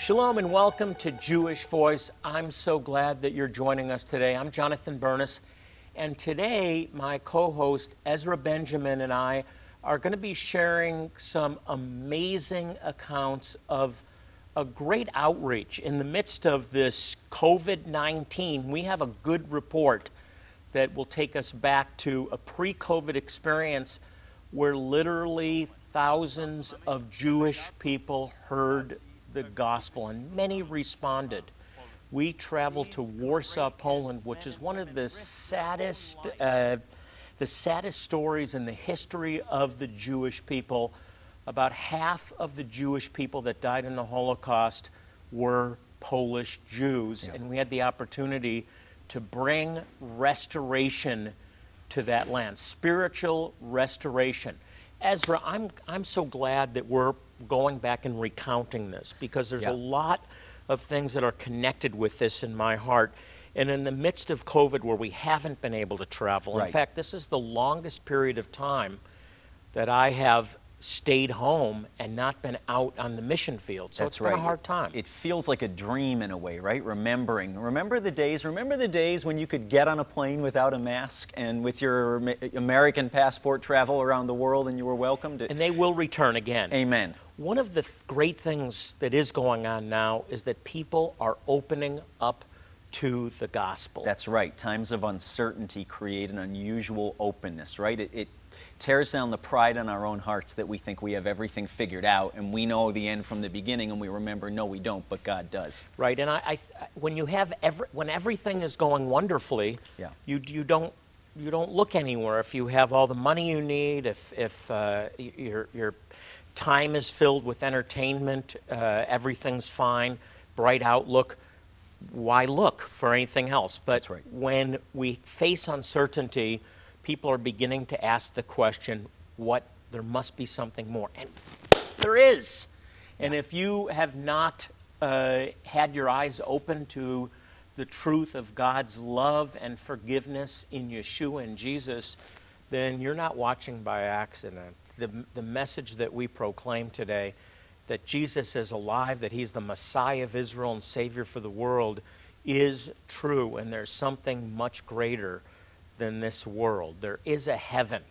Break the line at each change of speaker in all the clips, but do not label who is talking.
Shalom and welcome to Jewish Voice. I'm so glad that you're joining us today. I'm Jonathan Bernis, and today my co host Ezra Benjamin and I are going to be sharing some amazing accounts of a great outreach in the midst of this COVID 19. We have a good report that will take us back to a pre COVID experience where literally thousands of Jewish people heard the gospel, and many responded. We traveled to Warsaw, Poland, which is one of the saddest, uh, the saddest stories in the history of the Jewish people. About half of the Jewish people that died in the Holocaust were Polish Jews, yeah. and we had the opportunity to bring restoration to that land, spiritual restoration. Ezra, I'm, I'm so glad that we're going back and recounting this because there's yeah. a lot of things that are connected with this in my heart. And in the midst of COVID, where we haven't been able to travel, right. in fact, this is the longest period of time that I have stayed home and not been out on the mission field. So
That's
it's been
right.
a hard time.
It feels like a dream in a way, right? Remembering. Remember the days, remember the days when you could get on a plane without a mask and with your American passport travel around the world and you were welcomed?
And they will return again.
Amen.
One of the th great things that is going on now is that people are opening up to the gospel.
That's right. Times of uncertainty create an unusual openness, right? It, it tears down the pride in our own hearts that we think we have everything figured out and we know the end from the beginning and we remember no we don't but god does
right and i, I when you have every, when everything is going wonderfully yeah. you you don't you don't look anywhere if you have all the money you need if if uh, your your time is filled with entertainment uh, everything's fine bright outlook why look for anything else but
right.
when we face uncertainty people are beginning to ask the question, what, there must be something more. And there is. And if you have not uh, had your eyes open to the truth of God's love and forgiveness in Yeshua and Jesus, then you're not watching by accident. The, the message that we proclaim today, that Jesus is alive, that he's the Messiah of Israel and Savior for the world, is true. And there's something much greater than this world. There is a heaven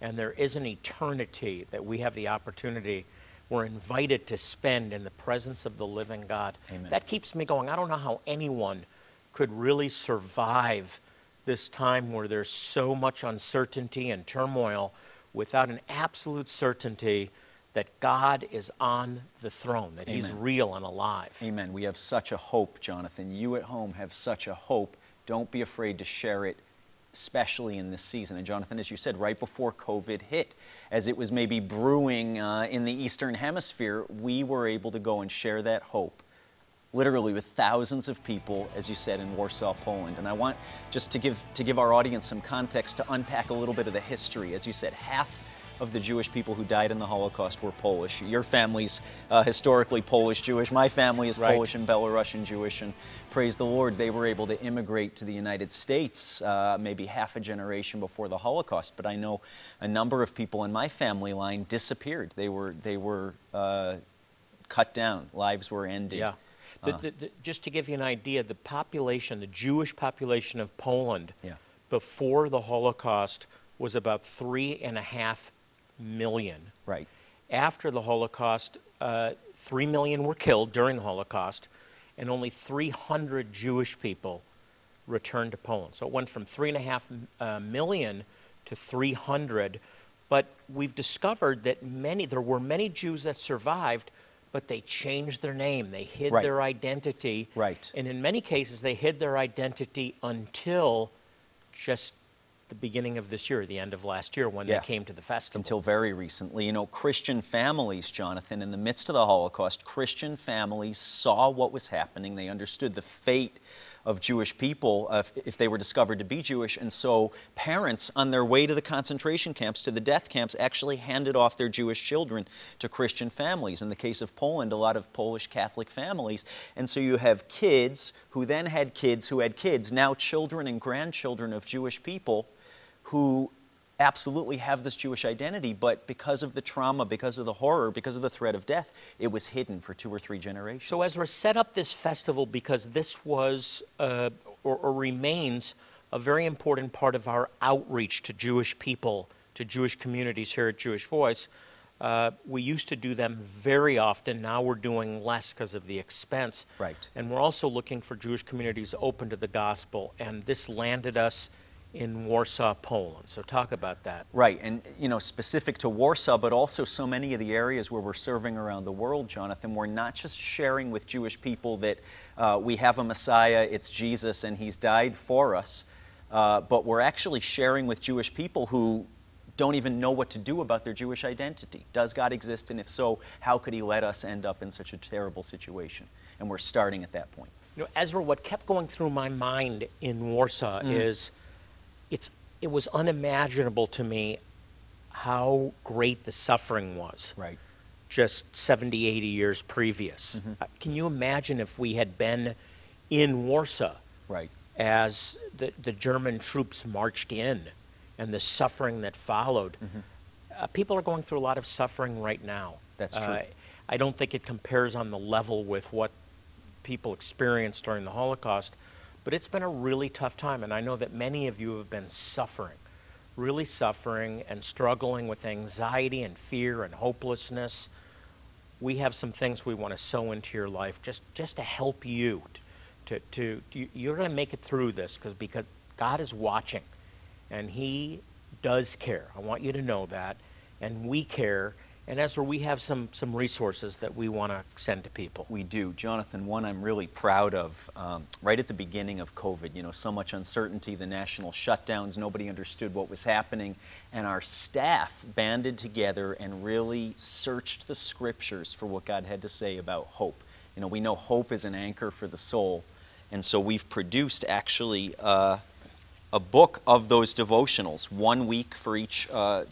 and there is an eternity that we have the opportunity, we're invited to spend in the presence of the living God.
Amen.
That keeps me going. I don't know how anyone could really survive this time where there's so much uncertainty and turmoil without an absolute certainty that God is on the throne, that
Amen.
He's real and alive.
Amen. We have such a hope, Jonathan. You at home have such a hope. Don't be afraid to share it especially in this season. And Jonathan, as you said, right before COVID hit, as it was maybe brewing uh, in the Eastern Hemisphere, we were able to go and share that hope literally with thousands of people, as you said, in Warsaw, Poland. And I want just to give, to give our audience some context to unpack a little bit of the history. As you said, half of the Jewish people who died in the Holocaust were Polish. Your family's uh, historically Polish Jewish. My family is right. Polish and Belarusian Jewish. And praise the Lord, they were able to immigrate to the United States uh, maybe half a generation before the Holocaust. But I know a number of people in my family line disappeared. They were, they were uh, cut down, lives were ended.
Yeah. The, uh. the, the, just to give you an idea, the population, the Jewish population of Poland,
yeah.
before the Holocaust was about three and a half million.
Right.
After the Holocaust, uh, three million were killed during the Holocaust, and only 300 Jewish people returned to Poland. So it went from three and a half uh, million to 300. But we've discovered that many, there were many Jews that survived, but they changed their name. They hid
right.
their identity.
Right.
And in many cases, they hid their identity until just the beginning of this year, the end of last year, when
Yeah.
they came to the festival.
until very recently. You know, Christian families, Jonathan, in the midst of the Holocaust, Christian families saw what was happening. They understood the fate of Jewish people uh, if, if they were discovered to be Jewish. And so parents, on their way to the concentration camps, to the death camps, actually handed off their Jewish children to Christian families. In the case of Poland, a lot of Polish Catholic families. And so you have kids who then had kids who had kids, now children and grandchildren of Jewish people who absolutely have this Jewish identity, but because of the trauma, because of the horror, because of the threat of death, it was hidden for two or three generations.
So Ezra set up this festival because this was uh, or, or remains a very important part of our outreach to Jewish people, to Jewish communities here at Jewish Voice. Uh, we used to do them very often. Now we're doing less because of the expense.
Right.
And we're also looking for Jewish communities open to the gospel. And this landed us in Warsaw, Poland. So talk about that.
Right, and you know, specific to Warsaw, but also so many of the areas where we're serving around the world, Jonathan, we're not just sharing with Jewish people that uh, we have a Messiah, it's Jesus, and He's died for us, uh, but we're actually sharing with Jewish people who don't even know what to do about their Jewish identity. Does God exist, and if so, how could He let us end up in such a terrible situation? And we're starting at that point.
You know, Ezra, what kept going through my mind in Warsaw is it's it was unimaginable to me how great the suffering was
Right.
just 70, 80 years previous. Uh, can you imagine if we had been in Warsaw
Right.
as the, the German troops marched in and the suffering that followed? Uh, people are going through a lot of suffering right now.
That's
Uh,
true.
I don't think it compares on the level with what people experienced during the Holocaust, but it's been a really tough time, and I know that many of you have been suffering, really suffering and struggling with anxiety and fear and hopelessness. We have some things we want to sow into your life just, just to help you. To, to, to you're going to make it through this because because God is watching, and He does care. I want you to know that, and we care. And Ezra, we have some some resources that we want to send to people.
We do. Jonathan, one I'm really proud of, um, right at the beginning of COVID, you know, so much uncertainty, the national shutdowns, nobody understood what was happening, and our staff banded together and really searched the scriptures for what God had to say about hope. You know, we know hope is an anchor for the soul, and so we've produced actually uh, a book of those devotionals, one week for each uh,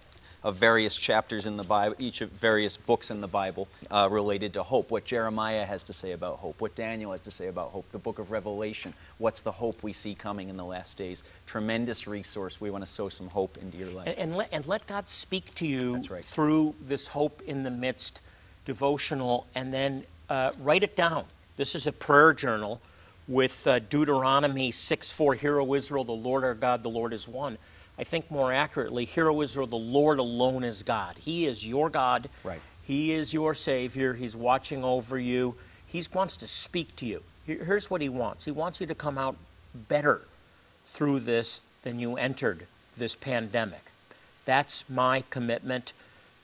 of various chapters in the Bible, each of various books in the Bible uh, related to hope. What Jeremiah has to say about hope, what Daniel has to say about hope, the book of Revelation, what's the hope we see coming in the last days. Tremendous resource. We want to sow some hope into your life.
And, and, let, and let God speak to you
right.
through this Hope in the Midst devotional, and then uh, write it down. This is a prayer journal with uh, Deuteronomy 6 4, Hear, O Israel, the Lord our God, the Lord is one. I think more accurately, Hear, O Israel, the Lord alone is God. He is your God.
Right.
He is your Savior. He's watching over you. He wants to speak to you. Here's what He wants He wants you to come out better through this than you entered this pandemic. That's my commitment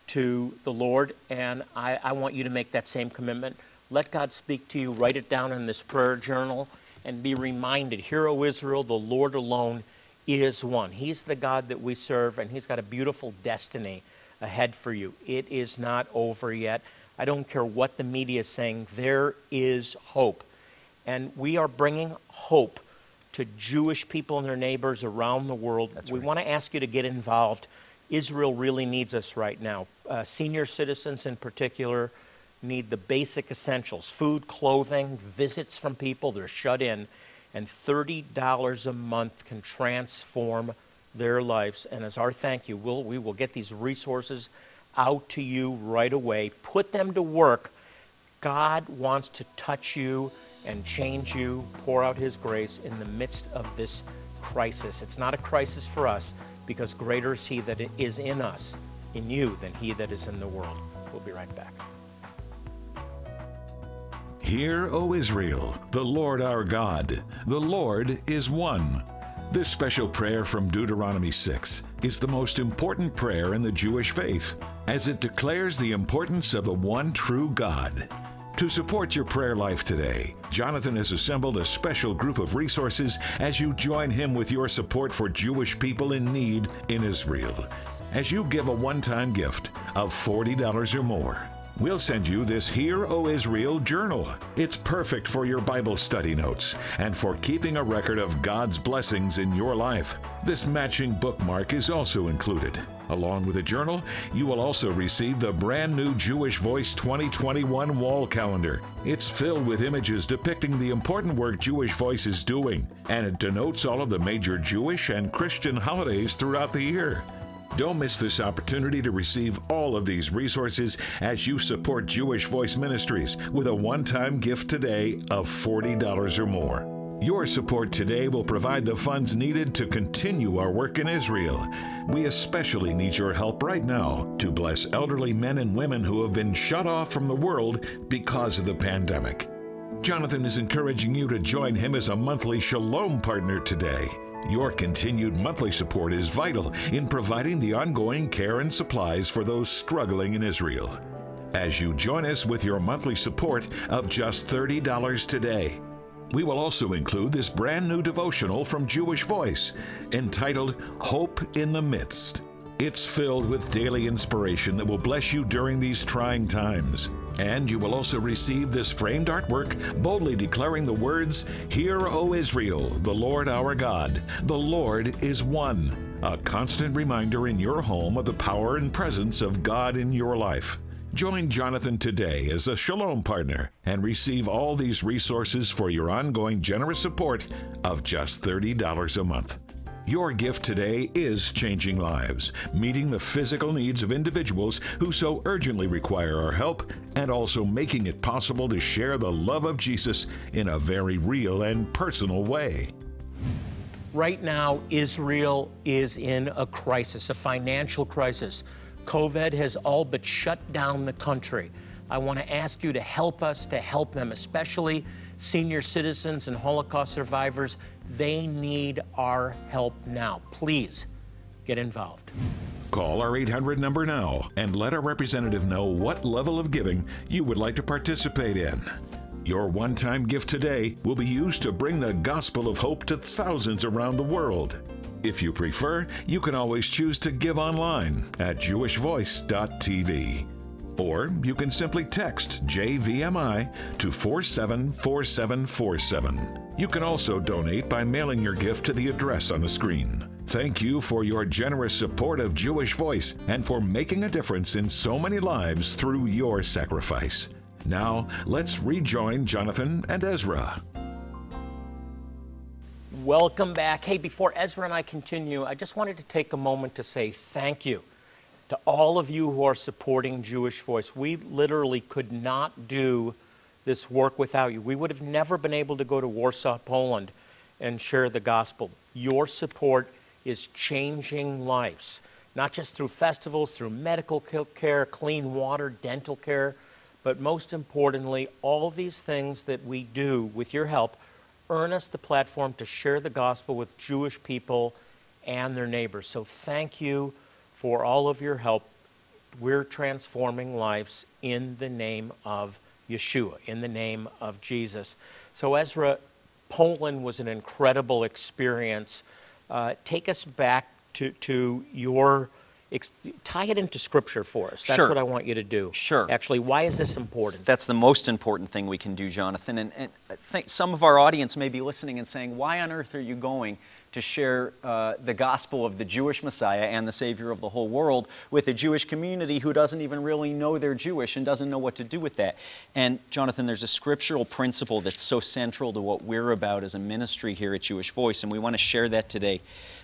to the Lord, and I, I want you to make that same commitment. Let God speak to you. Write it down in this prayer journal and be reminded Hear, O Israel, the Lord alone is one. He's the God that we serve, and He's got a beautiful destiny ahead for you. It is not over yet. I don't care what the media is saying, there is hope. And we are bringing hope to Jewish people and their neighbors around the world.
That's
we
right.
want to ask you to get involved. Israel really needs us right now. Uh, senior citizens, in particular, need the basic essentials food, clothing, visits from people. They're shut in. And $30 a month can transform their lives. And as our thank you, we'll, we will get these resources out to you right away. Put them to work. God wants to touch you and change you, pour out His grace in the midst of this crisis. It's not a crisis for us because greater is He that is in us, in you, than He that is in the world. We'll be right back.
Hear, O Israel, the Lord our God, the Lord is one. This special prayer from Deuteronomy 6 is the most important prayer in the Jewish faith, as it declares the importance of the one true God. To support your prayer life today, Jonathan has assembled a special group of resources as you join him with your support for Jewish people in need in Israel. As you give a one time gift of $40 or more, We'll send you this Hear, O Israel journal. It's perfect for your Bible study notes and for keeping a record of God's blessings in your life. This matching bookmark is also included. Along with the journal, you will also receive the brand new Jewish Voice 2021 wall calendar. It's filled with images depicting the important work Jewish Voice is doing, and it denotes all of the major Jewish and Christian holidays throughout the year. Don't miss this opportunity to receive all of these resources as you support Jewish Voice Ministries with a one time gift today of $40 or more. Your support today will provide the funds needed to continue our work in Israel. We especially need your help right now to bless elderly men and women who have been shut off from the world because of the pandemic. Jonathan is encouraging you to join him as a monthly Shalom partner today. Your continued monthly support is vital in providing the ongoing care and supplies for those struggling in Israel. As you join us with your monthly support of just $30 today, we will also include this brand new devotional from Jewish Voice entitled Hope in the Midst. It's filled with daily inspiration that will bless you during these trying times. And you will also receive this framed artwork boldly declaring the words, Hear, O Israel, the Lord our God, the Lord is one. A constant reminder in your home of the power and presence of God in your life. Join Jonathan today as a Shalom partner and receive all these resources for your ongoing generous support of just $30 a month. Your gift today is changing lives, meeting the physical needs of individuals who so urgently require our help, and also making it possible to share the love of Jesus in a very real and personal way.
Right now, Israel is in a crisis, a financial crisis. COVID has all but shut down the country. I want to ask you to help us to help them, especially senior citizens and Holocaust survivors. They need our help now. Please get involved.
Call our 800 number now and let a representative know what level of giving you would like to participate in. Your one time gift today will be used to bring the gospel of hope to thousands around the world. If you prefer, you can always choose to give online at jewishvoice.tv. Or you can simply text JVMI to 474747. You can also donate by mailing your gift to the address on the screen. Thank you for your generous support of Jewish Voice and for making a difference in so many lives through your sacrifice. Now, let's rejoin Jonathan and Ezra.
Welcome back. Hey, before Ezra and I continue, I just wanted to take a moment to say thank you to all of you who are supporting Jewish Voice. We literally could not do this work without you. We would have never been able to go to Warsaw, Poland and share the gospel. Your support is changing lives, not just through festivals, through medical care, clean water, dental care, but most importantly, all these things that we do with your help earn us the platform to share the gospel with Jewish people and their neighbors. So thank you for all of your help. We're transforming lives in the name of Yeshua, in the name of Jesus. So, Ezra, Poland was an incredible experience. Uh, take us back to, to your tie it into scripture for us. That's
sure.
what I want you to do.
Sure.
Actually, why is this important?
That's the most important thing we can do, Jonathan. And, and I some of our audience may be listening and saying, why on earth are you going to share uh, the gospel of the Jewish Messiah and the Savior of the whole world with a Jewish community who doesn't even really know they're Jewish and doesn't know what to do with that. And Jonathan, there's a scriptural principle that's so central to what we're about as a ministry here at Jewish Voice, and we want to share that today.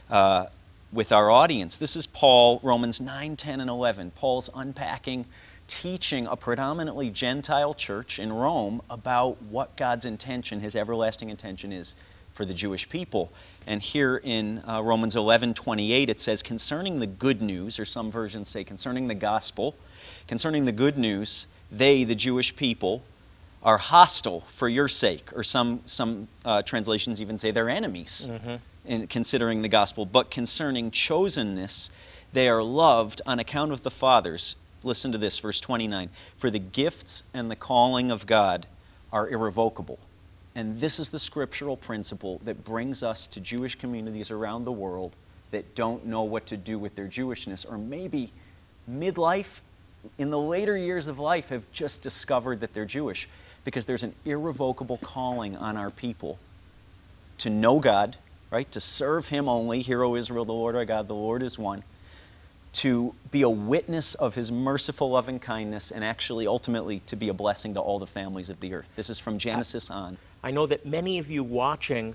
Uh, with our audience. This is Paul, Romans 9, 10, and 11. Paul's unpacking, teaching a predominantly Gentile church in Rome about what God's intention, his everlasting intention, is for the Jewish people. And here in uh, Romans 11, 28, it says, concerning the good news, or some versions say concerning the gospel, concerning the good news, they, the Jewish people, are hostile for your sake, or some, some uh, translations even say they're enemies. Mm-hmm in considering the gospel, but concerning chosenness, they are loved on account of the fathers. listen to this, verse 29. For the gifts and the calling of God are irrevocable. And this is the scriptural principle that brings us to Jewish communities around the world that don't know what to do with their Jewishness, or maybe midlife, in the later years of life, have just discovered that they're Jewish. Because there's an irrevocable calling on our people to know God, right? To serve Him only. Hear, O Israel, the Lord our God, the Lord is one. To be a witness of His merciful loving kindness and actually ultimately to be a blessing to all the families of the earth. This is from Genesis on.
I know that many of you watching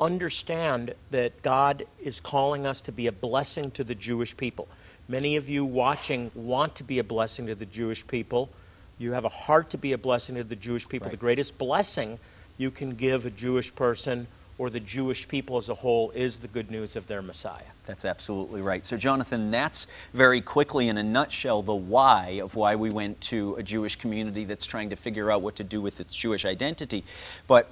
understand that God is calling us to be a blessing to the Jewish people. Many of you watching want to be a blessing to the Jewish people. You have a heart to be a blessing to the Jewish people.
Right.
The greatest blessing you can give a Jewish person or the Jewish people as a whole is the good news of their Messiah.
That's absolutely right. So, Jonathan, that's very quickly, in a nutshell, the why of why we went to a Jewish community that's trying to figure out what to do with its Jewish identity. But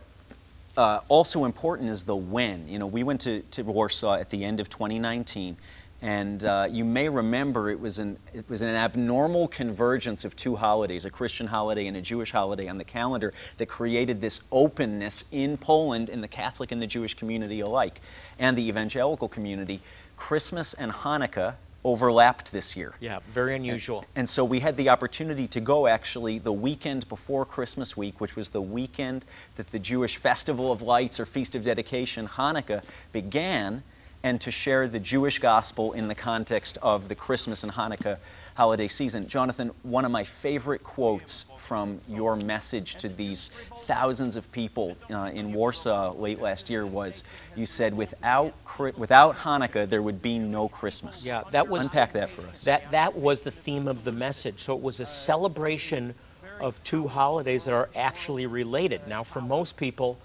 uh, also important is the when. You know, we went to, to Warsaw at the end of 2019, and uh, you may remember it was, an, it was an abnormal convergence of two holidays, a Christian holiday and a Jewish holiday on the calendar, that created this openness in Poland in the Catholic and the Jewish community alike, and the evangelical community. Christmas and Hanukkah overlapped this year.
Yeah, very unusual.
And so we had the opportunity to go actually the weekend before Christmas week, which was the weekend that the Jewish Festival of Lights or Feast of Dedication, Hanukkah, began, and to share the Jewish gospel in the context of the Christmas and Hanukkah holiday season. Jonathan, one of my favorite quotes from your message to these thousands of people uh, in Warsaw late last year was you said, without, without Hanukkah, there would be no Christmas.
Yeah, that was
Unpack that for us.
That that was the theme of the message. So it was a celebration of two holidays that are actually related. Now, for most people,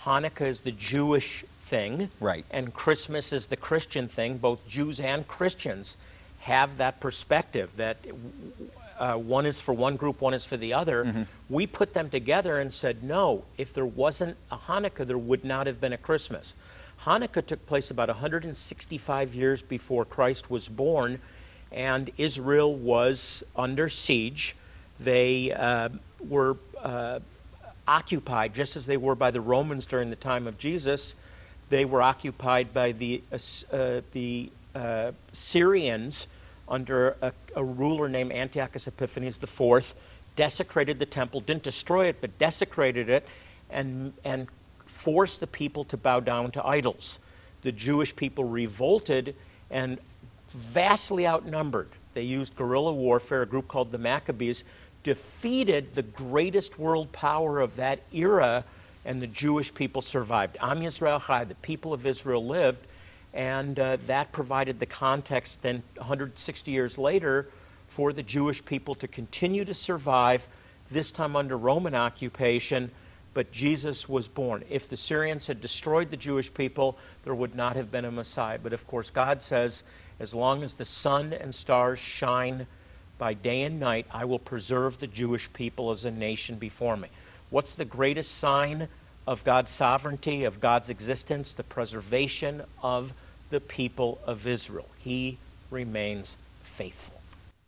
Hanukkah is the Jewish thing,
Right.
And Christmas is the Christian thing. Both Jews and Christians have that perspective that uh, one is for one group, one is for the other. We put them together and said, no, if there wasn't a Hanukkah, there would not have been a Christmas. Hanukkah took place about 165 years before Christ was born, and Israel was under siege. They uh, were uh, occupied, just as they were by the Romans during the time of Jesus. They were occupied by the, uh, uh, the uh, Syrians under a, a ruler named Antiochus Epiphanes IV, desecrated the temple, didn't destroy it, but desecrated it, and, and forced the people to bow down to idols. The Jewish people revolted and vastly outnumbered. They used guerrilla warfare, a group called the Maccabees, defeated the greatest world power of that era, and the Jewish people survived. Am Yisrael Chai, the people of Israel lived, and uh, that provided the context then 160 years later for the Jewish people to continue to survive, this time under Roman occupation, but Jesus was born. If the Syrians had destroyed the Jewish people, there would not have been a Messiah. But of course, God says, as long as the sun and stars shine by day and night, I will preserve the Jewish people as a nation before me. What's the greatest sign of God's sovereignty, of God's existence? The preservation of the people of Israel. He remains faithful.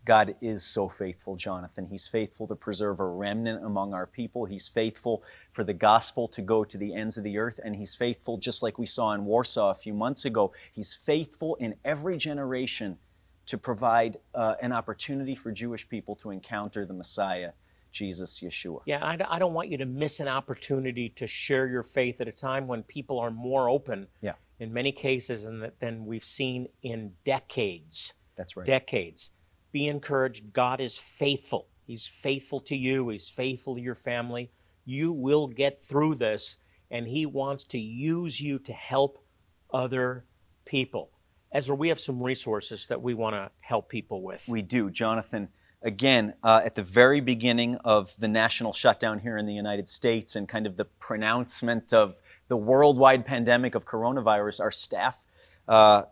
God is so faithful, Jonathan. He's faithful to preserve a remnant among our people. He's faithful for the gospel to go to the ends of the earth. And He's faithful, just like we saw in Warsaw a few months ago, He's faithful in every generation to provide uh, an opportunity for Jewish people to encounter the Messiah, Jesus Yeshua.
Yeah, I don't want you to miss an opportunity to share your faith at a time when people are more open,
Yeah.
in many cases, than, than we've seen in decades.
That's right.
decades. Be encouraged. God is faithful. He's faithful to you, He's faithful to your family. You will get through this, and He wants to use you to help other people. Ezra, we have some resources that we want to help people with.
We do, Jonathan. Again, uh, at the very beginning of the national shutdown here in the United States and kind of the pronouncement of the worldwide pandemic of coronavirus, our staff, uh,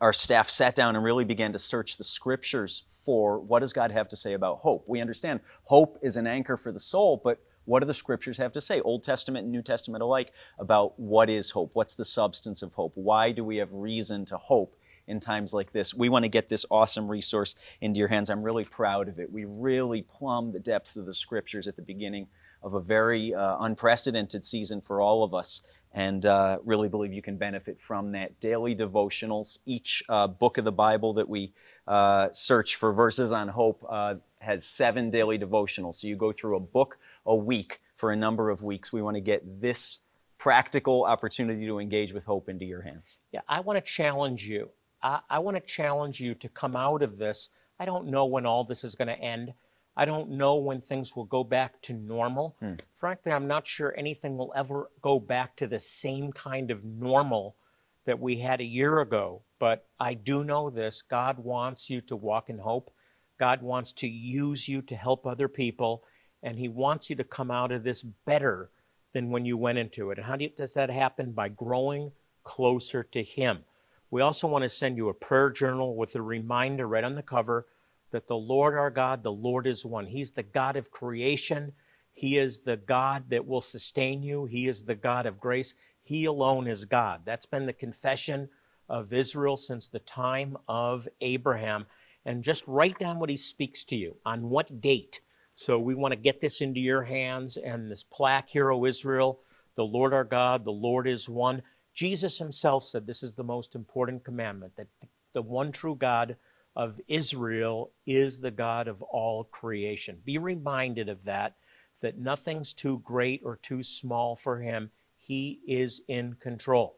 our staff sat down and really began to search the scriptures for what does God have to say about hope. We understand hope is an anchor for the soul, but what do the scriptures have to say, Old Testament and New Testament alike, about what is hope? What's the substance of hope? Why do we have reason to hope in times like this. We want to get this awesome resource into your hands. I'm really proud of it. We really plumbed the depths of the scriptures at the beginning of a very uh, unprecedented season for all of us and uh, really believe you can benefit from that. Daily devotionals, each uh, book of the Bible that we uh, search for verses on hope uh, has seven daily devotionals. So you go through a book a week for a number of weeks. We want to get this practical opportunity to engage with hope into your hands.
Yeah, I want to challenge you. I, I want to challenge you to come out of this. I don't know when all this is going to end. I don't know when things will go back to normal. Hmm. Frankly, I'm not sure anything will ever go back to the same kind of normal that we had a year ago. But I do know this God wants you to walk in hope. God wants to use you to help other people, and He wants you to come out of this better than when you went into it. And how do you, does that happen? By growing closer to Him. We also want to send you a prayer journal with a reminder right on the cover that the Lord our God, the Lord is one. He's the God of creation. He is the God that will sustain you. He is the God of grace. He alone is God. That's been the confession of Israel since the time of Abraham. And just write down what he speaks to you, on what date. So we want to get this into your hands and this plaque, Hear, O Israel, the Lord our God, the Lord is one. Jesus himself said this is the most important commandment that the one true God of Israel is the God of all creation. Be reminded of that, that nothing's too great or too small for him. He is in control.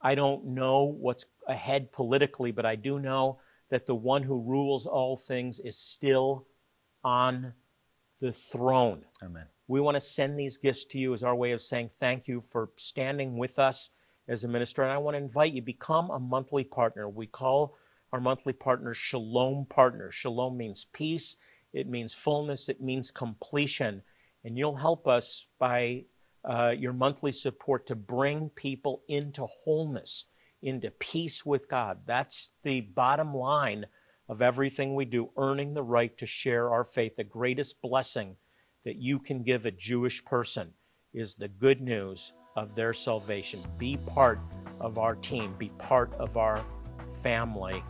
I don't know what's ahead politically, but I do know that the one who rules all things is still on the throne.
Amen.
We want to send these gifts to you as our way of saying thank you for standing with us as a minister. And I want to invite you become a monthly partner. We call our monthly partners Shalom Partners. Shalom means peace, it means fullness, it means completion. And you'll help us by uh, your monthly support to bring people into wholeness, into peace with God. That's the bottom line of everything we do, earning the right to share our faith. The greatest blessing that you can give a Jewish person is the good news of their salvation. Be part of our team, be part of our family.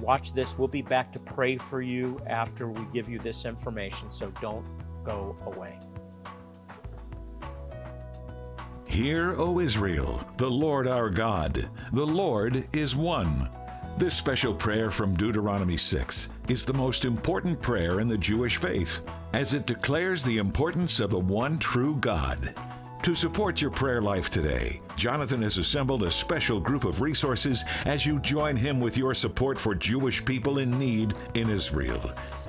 Watch this. We'll be back to pray for you after we give you this information, so don't go away.
Hear, O Israel, the Lord our God, the Lord is one. This special prayer from Deuteronomy 6 is the most important prayer in the Jewish faith, as it declares the importance of the one true God. To support your prayer life today, Jonathan has assembled a special group of resources as you join him with your support for Jewish people in need in Israel.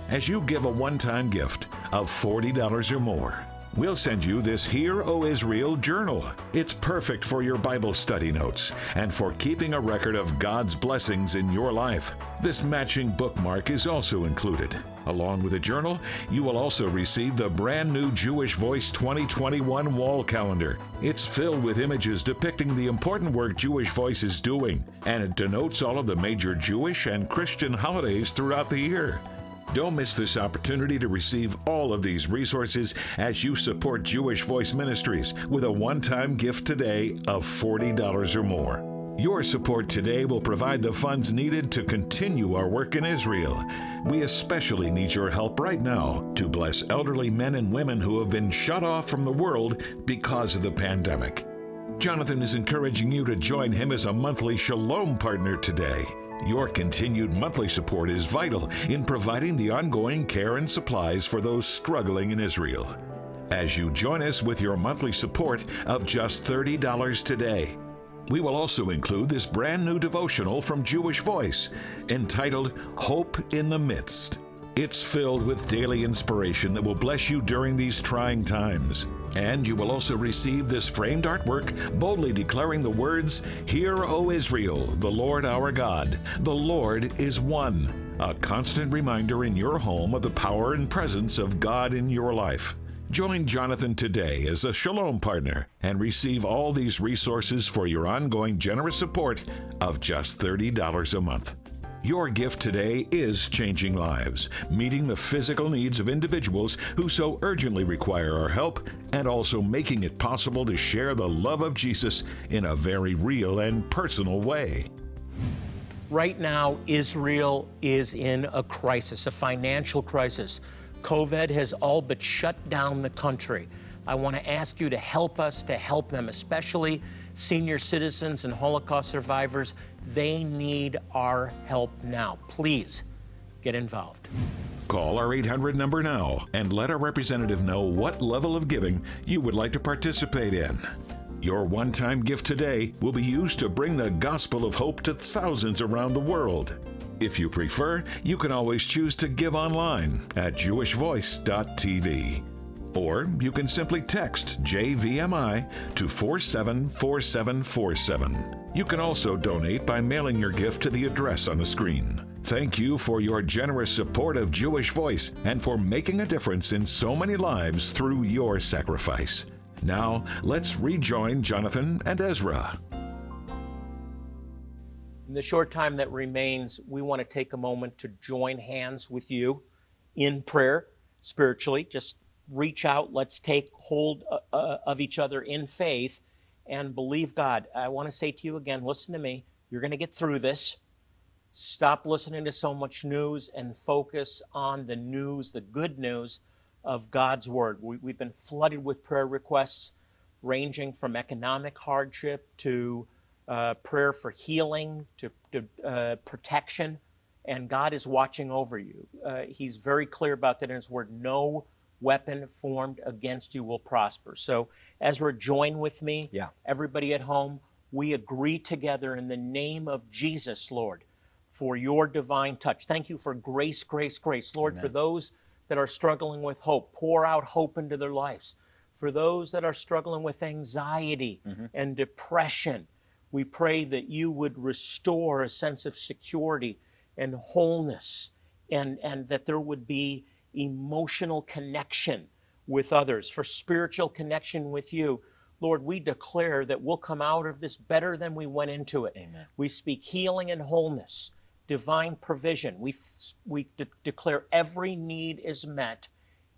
As you give a one time gift of $40 or more, We'll send you this Hear, O Israel journal. It's perfect for your Bible study notes and for keeping a record of God's blessings in your life. This matching bookmark is also included. Along with the journal, you will also receive the brand new Jewish Voice 2021 wall calendar. It's filled with images depicting the important work Jewish Voice is doing, and it denotes all of the major Jewish and Christian holidays throughout the year. Don't miss this opportunity to receive all of these resources as you support Jewish Voice Ministries with a one time gift today of $40 or more. Your support today will provide the funds needed to continue our work in Israel. We especially need your help right now to bless elderly men and women who have been shut off from the world because of the pandemic. Jonathan is encouraging you to join him as a monthly Shalom partner today. Your continued monthly support is vital in providing the ongoing care and supplies for those struggling in Israel. As you join us with your monthly support of just $30 today, we will also include this brand new devotional from Jewish Voice entitled Hope in the Midst. It's filled with daily inspiration that will bless you during these trying times. And you will also receive this framed artwork boldly declaring the words, Hear, O Israel, the Lord our God, the Lord is one. A constant reminder in your home of the power and presence of God in your life. Join Jonathan today as a Shalom partner and receive all these resources for your ongoing generous support of just $30 a month. Your gift today is changing lives, meeting the physical needs of individuals who so urgently require our help, and also making it possible to share the love of Jesus in a very real and personal way.
Right now, Israel is in a crisis, a financial crisis. COVID has all but shut down the country. I want to ask you to help us to help them, especially senior citizens and Holocaust survivors. They need our help now. Please get involved.
Call our 800 number now and let a representative know what level of giving you would like to participate in. Your one time gift today will be used to bring the gospel of hope to thousands around the world. If you prefer, you can always choose to give online at jewishvoice.tv. Or you can simply text JVMI to 474747. You can also donate by mailing your gift to the address on the screen. Thank you for your generous support of Jewish Voice and for making a difference in so many lives through your sacrifice. Now, let's rejoin Jonathan and Ezra.
In the short time that remains, we want to take a moment to join hands with you in prayer spiritually. Just reach out. Let's take hold uh, uh, of each other in faith and believe God. I want to say to you again listen to me. You're going to get through this. Stop listening to so much news and focus on the news, the good news of God's Word. We, have been flooded with prayer requests ranging from economic hardship to uh, prayer for healing to, to uh, protection. And God is watching over you. Uh, he's very clear about that in His Word. No weapon formed against you will prosper. So, Ezra, join with me.
Yeah.
Everybody at home, we agree together in the name of Jesus, Lord for your divine touch. Thank you for grace, grace, grace. Lord, Amen. for those that are struggling with hope, pour out hope into their lives. For those that are struggling with anxiety mm-hmm. and depression, we pray that you would restore a sense of security and wholeness, and, and that there would be emotional connection with others, for spiritual connection with you. Lord, we declare that we'll come out of this better than we went into it.
Amen.
We speak healing and wholeness divine provision. We, we de- declare every need is met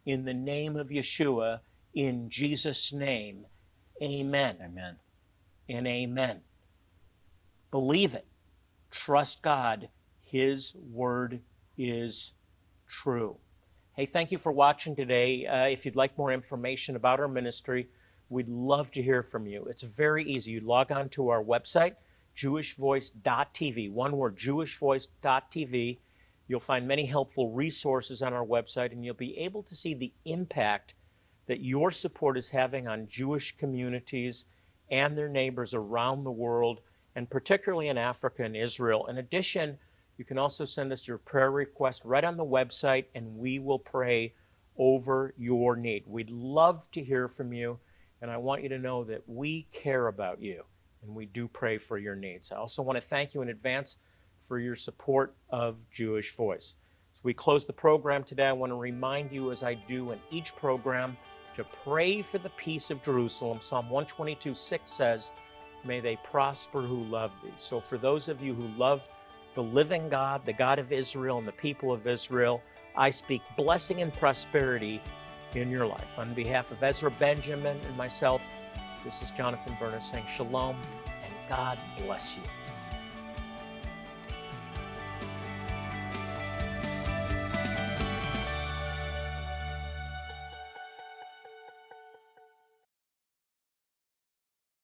in the name of Yeshua, in Jesus' name. Amen.
Amen.
And amen. Believe it. Trust God. His word is true. Hey, thank you for watching today. Uh, if you'd like more information about our ministry, we'd love to hear from you. It's very easy. You log on to our website jewishvoice.tv. One word, jewishvoice.tv. You'll find many helpful resources on our website, and you'll be able to see the impact that your support is having on Jewish communities and their neighbors around the world, and particularly in Africa and Israel. In addition, you can also send us your prayer request right on the website, and we will pray over your need. We'd love to hear from you, and I want you to know that we care about you and we do pray for your needs. I also want to thank you in advance for your support of Jewish Voice. As we close the program today, I want to remind you, as I do in each program, to pray for the peace of Jerusalem. Psalm 122 6 says, May they prosper who love thee. So, for those of you who love the living God, the God of Israel, and the people of Israel, I speak blessing and prosperity in your life. On behalf of Ezra Benjamin and myself, this is Jonathan Bernis saying shalom and God bless you.